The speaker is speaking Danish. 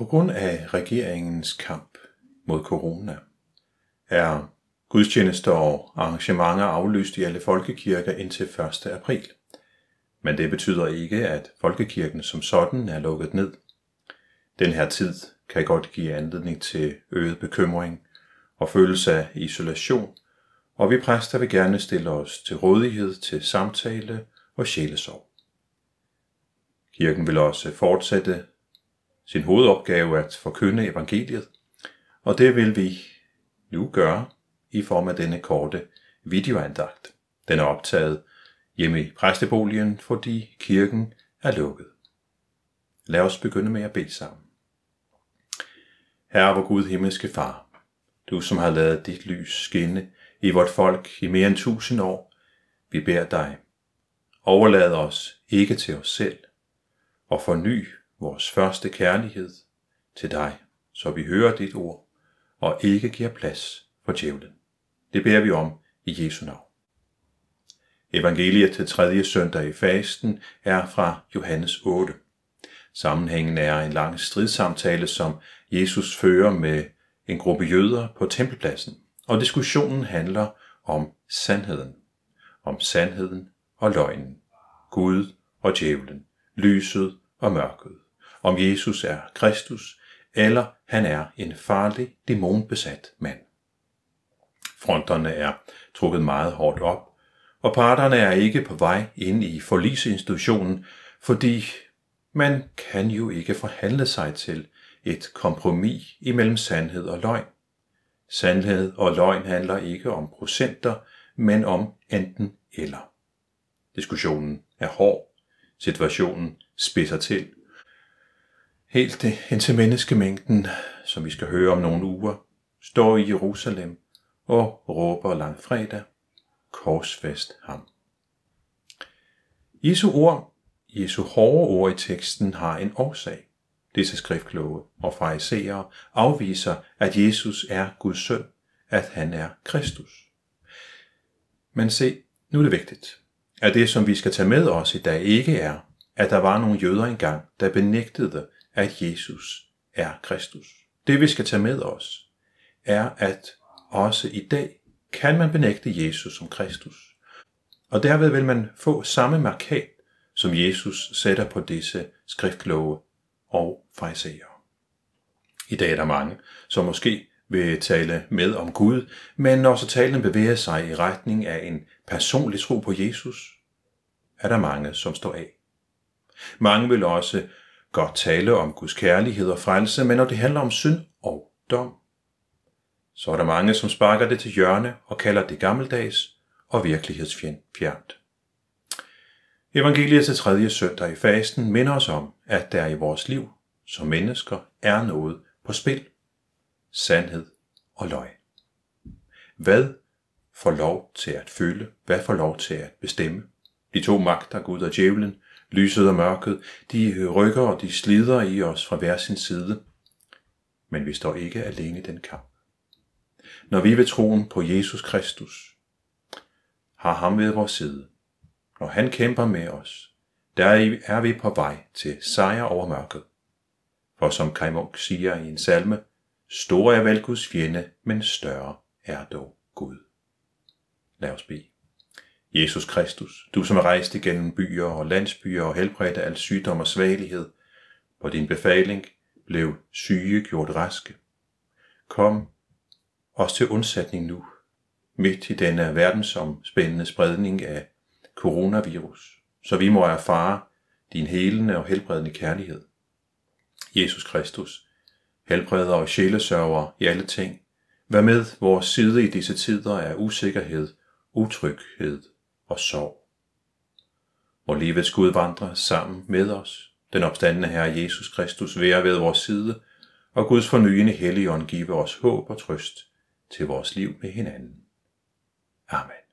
På grund af regeringens kamp mod corona er gudstjenester og arrangementer aflyst i alle folkekirker indtil 1. april. Men det betyder ikke, at folkekirken som sådan er lukket ned. Den her tid kan godt give anledning til øget bekymring og følelse af isolation, og vi præster vil gerne stille os til rådighed til samtale og sjælesorg. Kirken vil også fortsætte sin hovedopgave at forkynde evangeliet, og det vil vi nu gøre i form af denne korte videoandagt. Den er optaget hjemme i præsteboligen, fordi kirken er lukket. Lad os begynde med at bede sammen. Herre, vor Gud, himmelske Far, du som har lavet dit lys skinne i vort folk i mere end tusind år, vi beder dig, overlad os ikke til os selv, og forny vores første kærlighed til dig, så vi hører dit ord og ikke giver plads for djævlen. Det beder vi om i Jesu navn. Evangeliet til tredje søndag i fasten er fra Johannes 8. Sammenhængen er en lang stridssamtale, som Jesus fører med en gruppe jøder på tempelpladsen, og diskussionen handler om sandheden. Om sandheden og løgnen. Gud og djævlen. Lyset og mørket. Om Jesus er Kristus, eller han er en farlig, dæmonbesat mand. Fronterne er trukket meget hårdt op, og parterne er ikke på vej ind i forlisinstitutionen, fordi man kan jo ikke forhandle sig til et kompromis imellem sandhed og løgn. Sandhed og løgn handler ikke om procenter, men om enten eller. Diskussionen er hård, situationen spidser til. Helt indtil menneskemængden, som vi skal høre om nogle uger, står i Jerusalem og råber langfredag, korsfest ham. Jesu ord, Jesu hårde ord i teksten har en årsag. Disse skriftkloge og farisæere afviser, at Jesus er Guds søn, at han er Kristus. Men se, nu er det vigtigt, at det, som vi skal tage med os i dag, ikke er, at der var nogle jøder engang, der benægtede, at Jesus er Kristus. Det, vi skal tage med os, er, at også i dag kan man benægte Jesus som Kristus. Og derved vil man få samme markat, som Jesus sætter på disse skriftkloge og farisæere. I dag er der mange, som måske vil tale med om Gud, men når så talen bevæger sig i retning af en personlig tro på Jesus, er der mange, som står af. Mange vil også godt tale om Guds kærlighed og frelse, men når det handler om synd og dom, så er der mange, som sparker det til hjørne og kalder det gammeldags og virkelighedsfjernt. Evangeliet til tredje søndag i fasten minder os om, at der i vores liv som mennesker er noget på spil. Sandhed og løg. Hvad får lov til at føle? Hvad får lov til at bestemme? De to magter, Gud og djævlen, lyset og mørket, de rykker og de slider i os fra hver sin side. Men vi står ikke alene i den kamp. Når vi ved troen på Jesus Kristus har ham ved vores side, når han kæmper med os, der er vi på vej til sejr over mørket. For som Kai Munk siger i en salme, stor er vel Guds fjende, men større er dog Gud. Lad os bede. Jesus Kristus, du som er rejst igennem byer og landsbyer og helbredt af al sygdom og svagelighed, på din befaling blev syge gjort raske. Kom os til undsætning nu, midt i denne verdensomspændende spredning af coronavirus, så vi må erfare din helende og helbredende kærlighed. Jesus Kristus, helbreder og sjælesørger i alle ting, vær med vores side i disse tider af usikkerhed, utryghed og sorg. Må livets Gud vandre sammen med os, den opstandende Herre Jesus Kristus være ved vores side, og Guds fornyende helligånd give os håb og trøst til vores liv med hinanden. Amen.